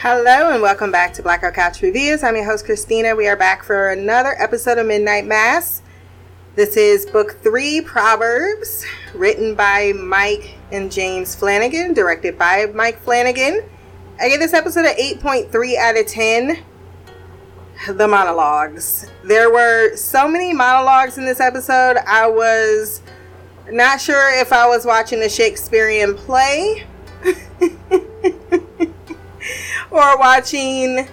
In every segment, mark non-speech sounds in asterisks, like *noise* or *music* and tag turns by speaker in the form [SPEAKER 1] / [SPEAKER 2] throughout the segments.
[SPEAKER 1] Hello and welcome back to Black Girl Couch Reviews. I'm your host Christina. We are back for another episode of Midnight Mass. This is book three, Proverbs, written by Mike and James Flanagan, directed by Mike Flanagan. I give this episode an 8.3 out of 10. The monologues. There were so many monologues in this episode. I was not sure if I was watching a Shakespearean play. *laughs* or watching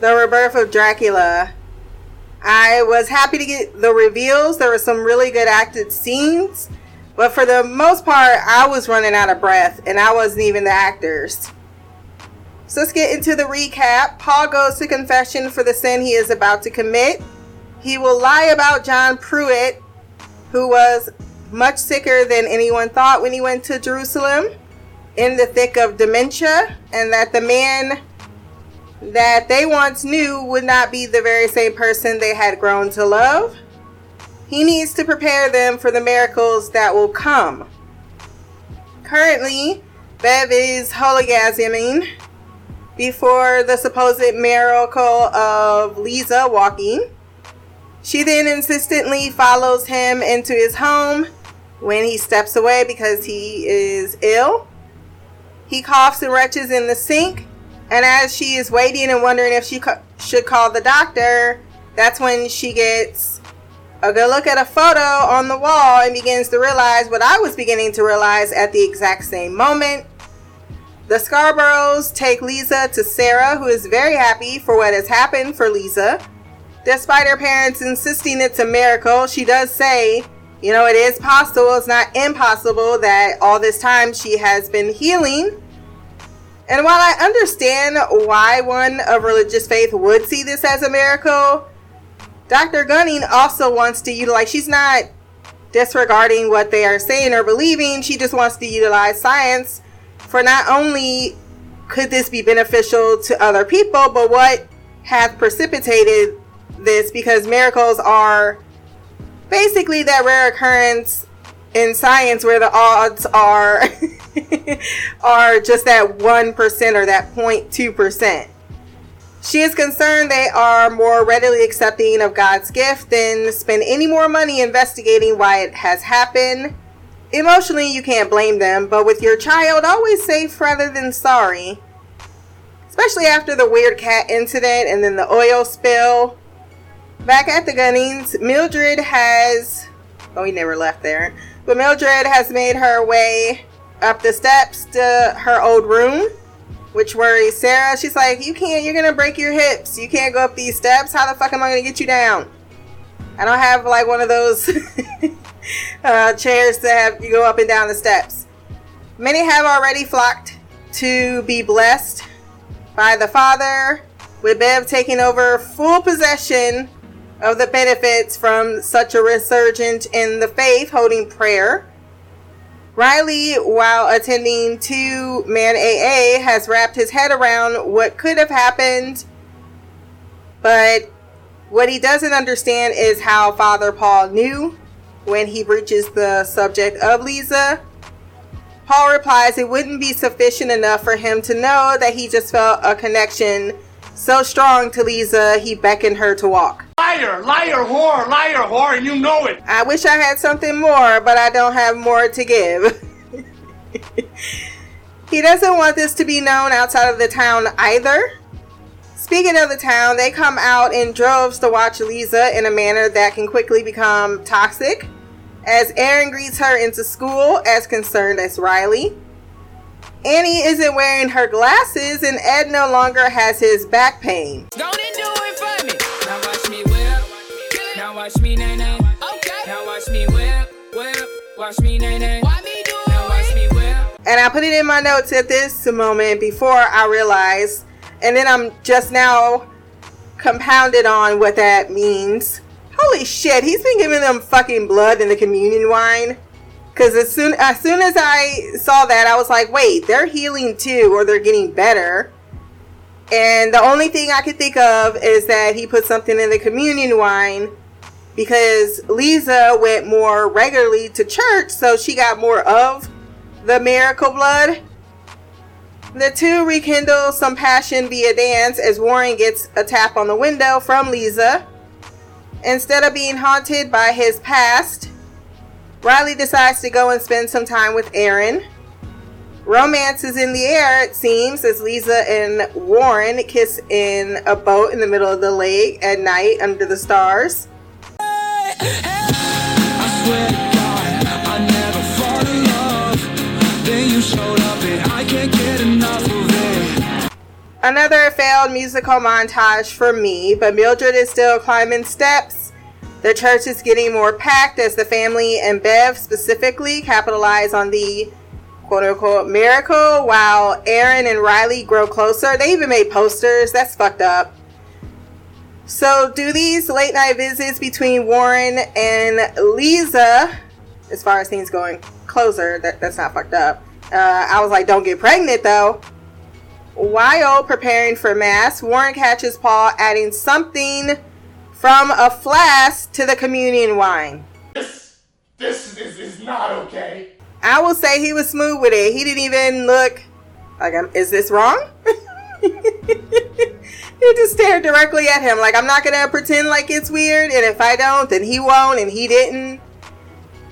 [SPEAKER 1] the rebirth of Dracula. I was happy to get the reveals. There were some really good acted scenes, but for the most part, I was running out of breath and I wasn't even the actors. So let's get into the recap. Paul goes to confession for the sin he is about to commit. He will lie about John Pruitt, who was much sicker than anyone thought when he went to Jerusalem in the thick of dementia, and that the man that they once knew would not be the very same person they had grown to love. He needs to prepare them for the miracles that will come. Currently, Bev is holygasming before the supposed miracle of Leeza walking. She then insistently follows him into his home when he steps away because he is ill. He coughs and retches in the sink, and as she is waiting and wondering if she co- should call the doctor, that's when she gets a good look at a photo on the wall and begins to realize what I was beginning to realize at the exact same moment. The Scarboroughs take Leeza to Sarah, who is very happy for what has happened for Leeza. Despite her parents insisting it's a miracle, she does say you know, it is possible, it's not impossible that all this time she has been healing. And while I understand why one of religious faith would see this as a miracle, Dr. Gunning also wants to utilize, she's not disregarding what they are saying or believing, she just wants to utilize science for not only could this be beneficial to other people, but what has precipitated this because miracles are basically that rare occurrence in science where the odds are *laughs* are just that 1% or that 0.2%. She is concerned they are more readily accepting of God's gift than spend any more money investigating why it has happened. Emotionally, you can't blame them, but with your child, always safe rather than sorry. Especially after the weird cat incident and then the oil spill. Back at the Gunnings, Mildred has. Oh, we never left there. But Mildred has made her way up the steps to her old room, which worries Sarah. She's like, You can't, you're gonna break your hips. You can't go up these steps. How the fuck am I gonna get you down? I don't have like one of those *laughs* uh, chairs to have you go up and down the steps. Many have already flocked to be blessed by the Father, with Bev taking over full possession of the benefits from such a resurgence in the faith holding prayer. Riley, while attending two man AA, has wrapped his head around what could have happened, but what he doesn't understand is how Father Paul knew when he breaches the subject of Leeza. Paul replies it wouldn't be sufficient enough for him to know that he just felt a connection so strong to Leeza he beckoned her to walk.
[SPEAKER 2] Liar, liar, whore, liar, whore, and you know it.
[SPEAKER 1] I wish I had something more, but I don't have more to give. *laughs* he doesn't want this to be known outside of the town either. Speaking of the town, they come out in droves to watch Leeza in a manner that can quickly become toxic. As Erin greets her into school, as concerned as Riley. Annie isn't wearing her glasses, and Ed no longer has his back pain.
[SPEAKER 3] Don't do it for me. Now watch me whip. Now watch me nay nay. Okay. Now watch me whip, whip. Watch me nay nay. Why me do now watch me whip.
[SPEAKER 1] And I put it in my notes at this moment before I realized, and then I'm just now compounded on what that means. Holy shit, he's been giving them fucking blood in the communion wine. Because as soon as soon as I saw that, I was like, wait, they're healing too, or they're getting better. And the only thing I could think of is that he put something in the communion wine because Leeza went more regularly to church, so she got more of the miracle blood. The two rekindle some passion via dance as Warren gets a tap on the window from Leeza. Instead of being haunted by his past, Riley decides to go and spend some time with Erin. Romance is in the air, it seems, as Leeza and Warren kiss in a boat in the middle of the lake at night under the stars. Another failed musical montage for me, but Mildred is still climbing steps. The church is getting more packed as the family and Bev specifically capitalize on the quote unquote miracle while Erin and Riley grow closer. They even made posters. That's fucked up. So, do these late night visits between Warren and Leeza, as far as things going closer, that, that's not fucked up. Uh, I was like, don't get pregnant though. While preparing for Mass, Warren catches Paul adding something from a flask to the communion wine.
[SPEAKER 2] This, this is, is not okay.
[SPEAKER 1] I will say he was smooth with it. He didn't even look like, I'm, is this wrong? *laughs* he just stared directly at him. Like, I'm not going to pretend like it's weird. And if I don't, then he won't. And he didn't.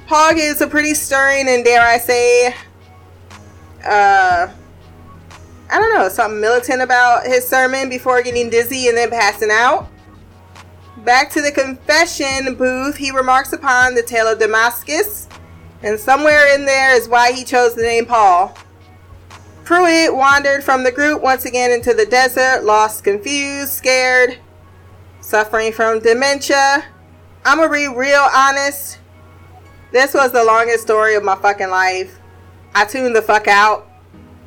[SPEAKER 1] Paul is a pretty stirring and, dare I say, uh, I don't know, something militant about his sermon before getting dizzy and then passing out. Back to the confession booth, he remarks upon the tale of Damascus, and somewhere in there is why he chose the name Paul. Pruitt wandered from the group once again into the desert, lost, confused, scared, suffering from dementia. I'm gonna be real honest. This was the longest story of my fucking life. I tuned the fuck out.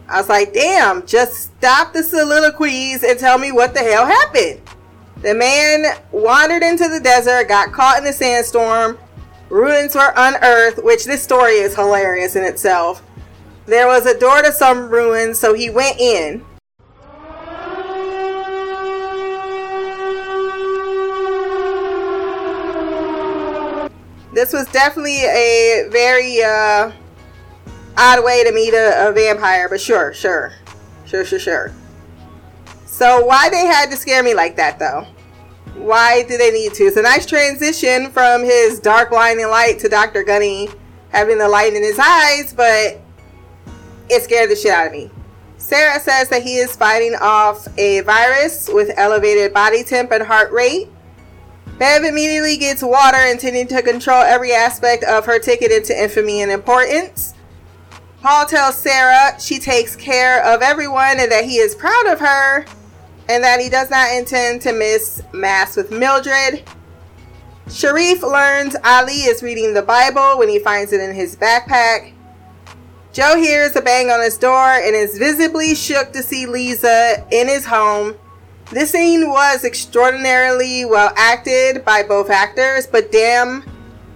[SPEAKER 1] I was like, damn, just stop the soliloquies and tell me what the hell happened. The man wandered into the desert, got caught in a sandstorm, ruins were unearthed, which this story is hilarious in itself. There was a door to some ruins, so he went in. This was definitely a very uh, odd way to meet a, a vampire, but sure, sure, sure, sure, sure. So why they had to scare me like that though? Why do they need to? It's a nice transition from his dark blinding light to Dr. Gunny having the light in his eyes, but it scared the shit out of me. Sarah says that he is fighting off a virus with elevated body temp and heart rate. Bev immediately gets water, intending to control every aspect of her ticket into infamy and importance. Paul tells Sarah she takes care of everyone and that he is proud of her and that he does not intend to miss Mass with Mildred. Sharif learns Ali is reading the Bible when he finds it in his backpack. Joe hears a bang on his door and is visibly shook to see Leeza in his home. This scene was extraordinarily well acted by both actors, but damn,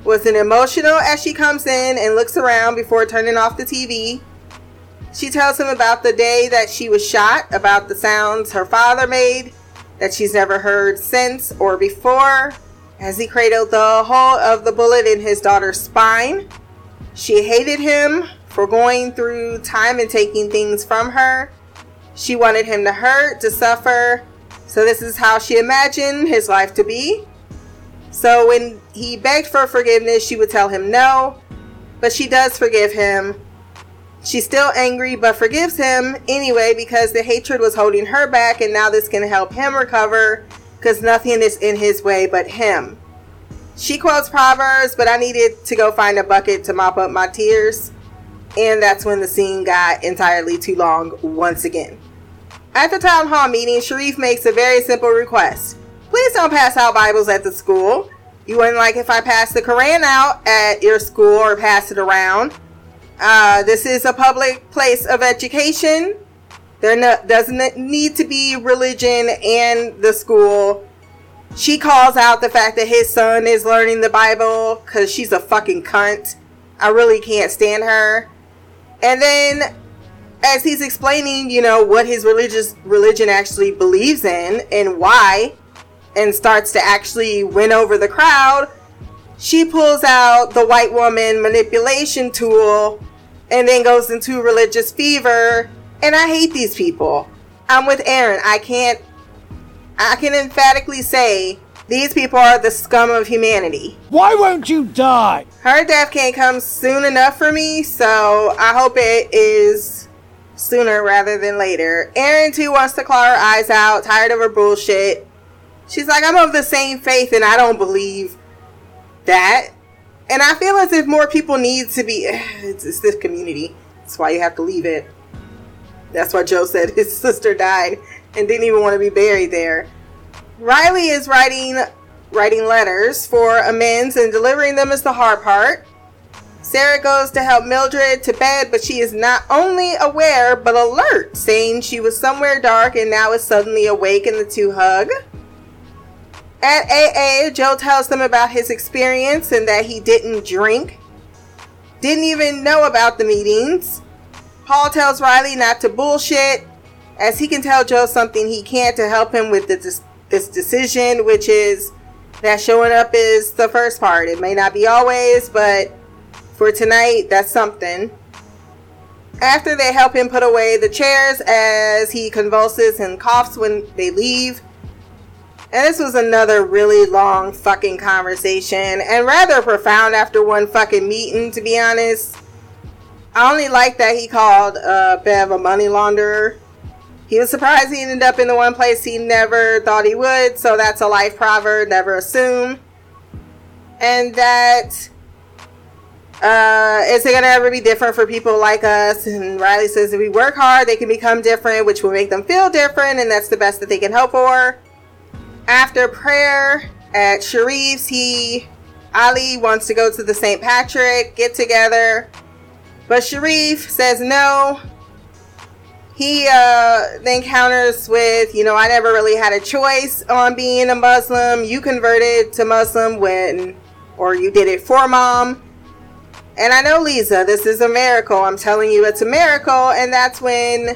[SPEAKER 1] was it emotional as she comes in and looks around before turning off the TV. She tells him about the day that she was shot, about the sounds her father made that she's never heard since or before, as he cradled the hole of the bullet in his daughter's spine. She hated him for going through time and taking things from her. She wanted him to hurt, to suffer. So, this is how she imagined his life to be. So, when he begged for forgiveness, she would tell him no. But she does forgive him. She's still angry, but forgives him anyway because the hatred was holding her back, and now this can help him recover because nothing is in his way but him. She quotes Proverbs, but I needed to go find a bucket to mop up my tears. And that's when the scene got entirely too long once again. At the town hall meeting, Sharif makes a very simple request. Please don't pass out Bibles at the school. You wouldn't like if I passed the Koran out at your school or pass it around. Uh, this is a public place of education. There no, doesn't need to be religion in the school. She calls out the fact that his son is learning the Bible because she's a fucking cunt. I really can't stand her. And then, as he's explaining, you know, what his religious religion actually believes in and why, and starts to actually win over the crowd, she pulls out the white woman manipulation tool and then goes into religious fever And I hate these people. I'm with Erin. I can't, I can emphatically say these people are the scum of humanity.
[SPEAKER 4] Why won't you die?
[SPEAKER 1] Her death can't come soon enough for me, so I hope it is sooner rather than later. Erin too wants to claw her eyes out, tired of her bullshit. She's like, I'm of the same faith and I don't believe that. And I feel as if more people need to be. *sighs* It's, it's this community. That's why you have to leave it. That's why Joe said his *laughs* sister died and didn't even want to be buried there. Riley is writing writing letters for amends and delivering them is the hard part. Sarah goes to help Mildred to bed, but she is not only aware but alert, saying she was somewhere dark and now is suddenly awake and the two hug. At AA, Joe tells them about his experience and that he didn't drink. Didn't even know about the meetings. Paul tells Riley not to bullshit, as he can tell Joe something he can't to help him with this, this decision, which is that showing up is the first part. It may not be always, but for tonight, that's something. After they help him put away the chairs as he convulses and coughs when they leave, and this was another really long fucking conversation and rather profound after one fucking meeting, to be honest. I only like that he called uh, Bev a money launderer. He was surprised he ended up in the one place he never thought he would, so that's a life proverb, never assume. And that uh, is it going to ever be different for people like us? And Riley says if we work hard, they can become different, which will make them feel different, and that's the best that they can hope for. After prayer at Sharif's, he Ali wants to go to the St. Patrick get together, but Sharif says no. He uh, then counters with, you know, I never really had a choice on being a Muslim. You converted to Muslim when, or you did it for mom. And I know, Leeza, this is a miracle. I'm telling you, it's a miracle. And that's when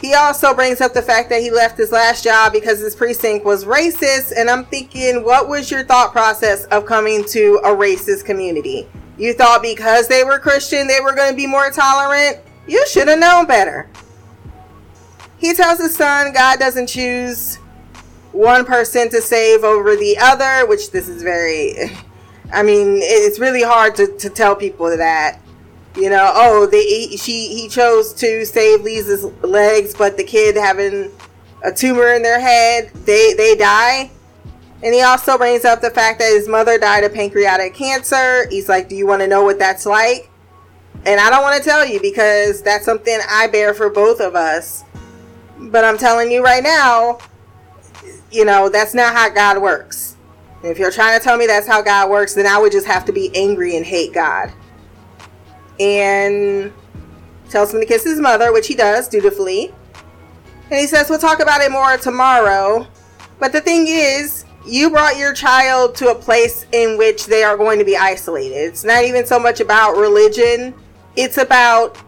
[SPEAKER 1] he also brings up the fact that he left his last job because his precinct was racist. And I'm thinking, what was your thought process of coming to a racist community? You thought because they were Christian, they were going to be more tolerant? You should have known better. He tells his son God doesn't choose one person to save over the other, which this is very. *laughs* I mean, it's really hard to, to tell people that you know, oh, they she he chose to save Leeza's legs, but the kid having a tumor in their head, they they die. And he also brings up the fact that his mother died of pancreatic cancer. He's like, "Do you want to know what that's like?" And I don't want to tell you because that's something I bear for both of us. But I'm telling you right now, you know, that's not how God works. And if you're trying to tell me that's how God works, then I would just have to be angry and hate God and tells him to kiss his mother, which he does dutifully. And he says, We'll talk about it more tomorrow. But the thing is, you brought your child to a place in which they are going to be isolated. It's not even so much about religion, it's about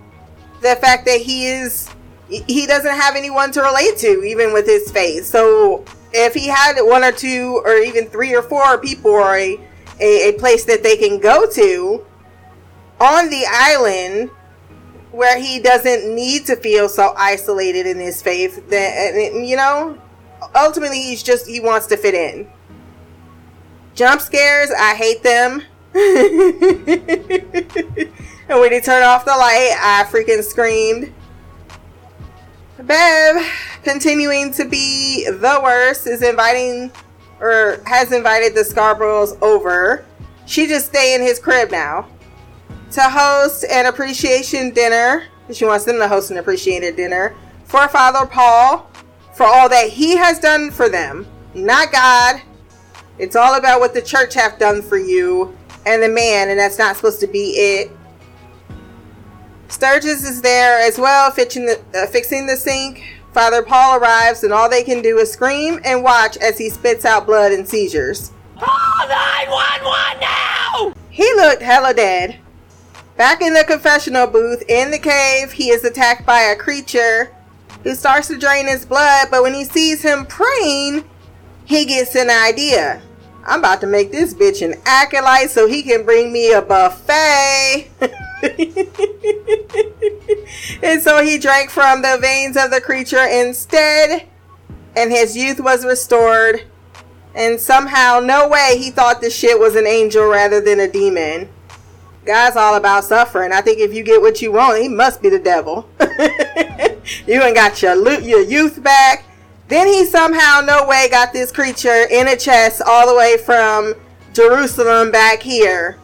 [SPEAKER 1] the fact that he is he doesn't have anyone to relate to even with his faith so if he had one or two or even three or four people or a, a, a place that they can go to on the island where he doesn't need to feel so isolated in his faith that you know ultimately he's just he wants to fit in. Jump scares i hate them. *laughs* And when he turned off the light i freaking screamed. Bev continuing to be the worst is inviting or has invited the scarboroughs over. She just stay in his crib now to host an appreciation dinner. She wants them to host an appreciated dinner for Father Paul for all that he has done for them, not God. It's all about what the church have done for you and the man, and that's not supposed to be it. Sturgis is there as well, fixing the, uh, fixing the sink. Father Paul arrives, and all they can do is scream and watch as he spits out blood and seizures.
[SPEAKER 4] Call 911 now!
[SPEAKER 1] He looked hella dead. Back in the confessional booth in the cave, he is attacked by a creature who starts to drain his blood, but when he sees him praying, he gets an idea. I'm about to make this bitch an acolyte so he can bring me a buffet. *laughs* and so he drank from the veins of the creature instead, and his youth was restored. And somehow, no way, he thought this shit was an angel rather than a demon. God's all about suffering. I think if you get what you want, he must be the devil. *laughs* you ain't got your loot, your youth back. Then he somehow, no way, got this creature in a chest all the way from Jerusalem back here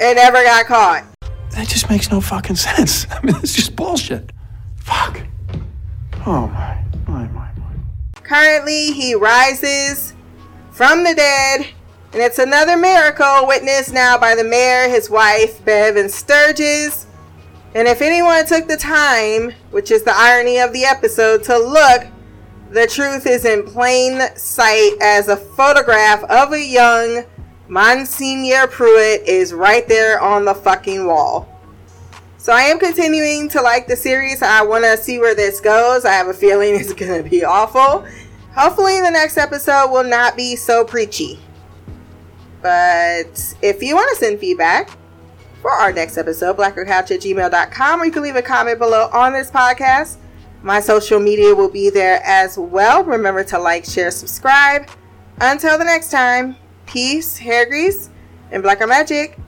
[SPEAKER 1] and never got caught.
[SPEAKER 5] That just makes no fucking sense. *laughs* I mean, it's just bullshit. Fuck. Oh my, my, my, my.
[SPEAKER 1] Currently, he rises from the dead, and it's another miracle witnessed now by the mayor, his wife, Bev, and Sturgis. And if anyone took the time, which is the irony of the episode, to look, the truth is in plain sight as a photograph of a young Monsignor Pruitt is right there on the fucking wall. So I am continuing to like the series. I want to see where this goes. I have a feeling *laughs* it's going to be awful. Hopefully, the next episode will not be so preachy. But if you want to send feedback for our next episode, blackgirlcouch at gmail.com, or you can leave a comment below on this podcast. My social media will be there as well. Remember to like, share, subscribe. Until the next time, peace, hair grease, and blacker magic.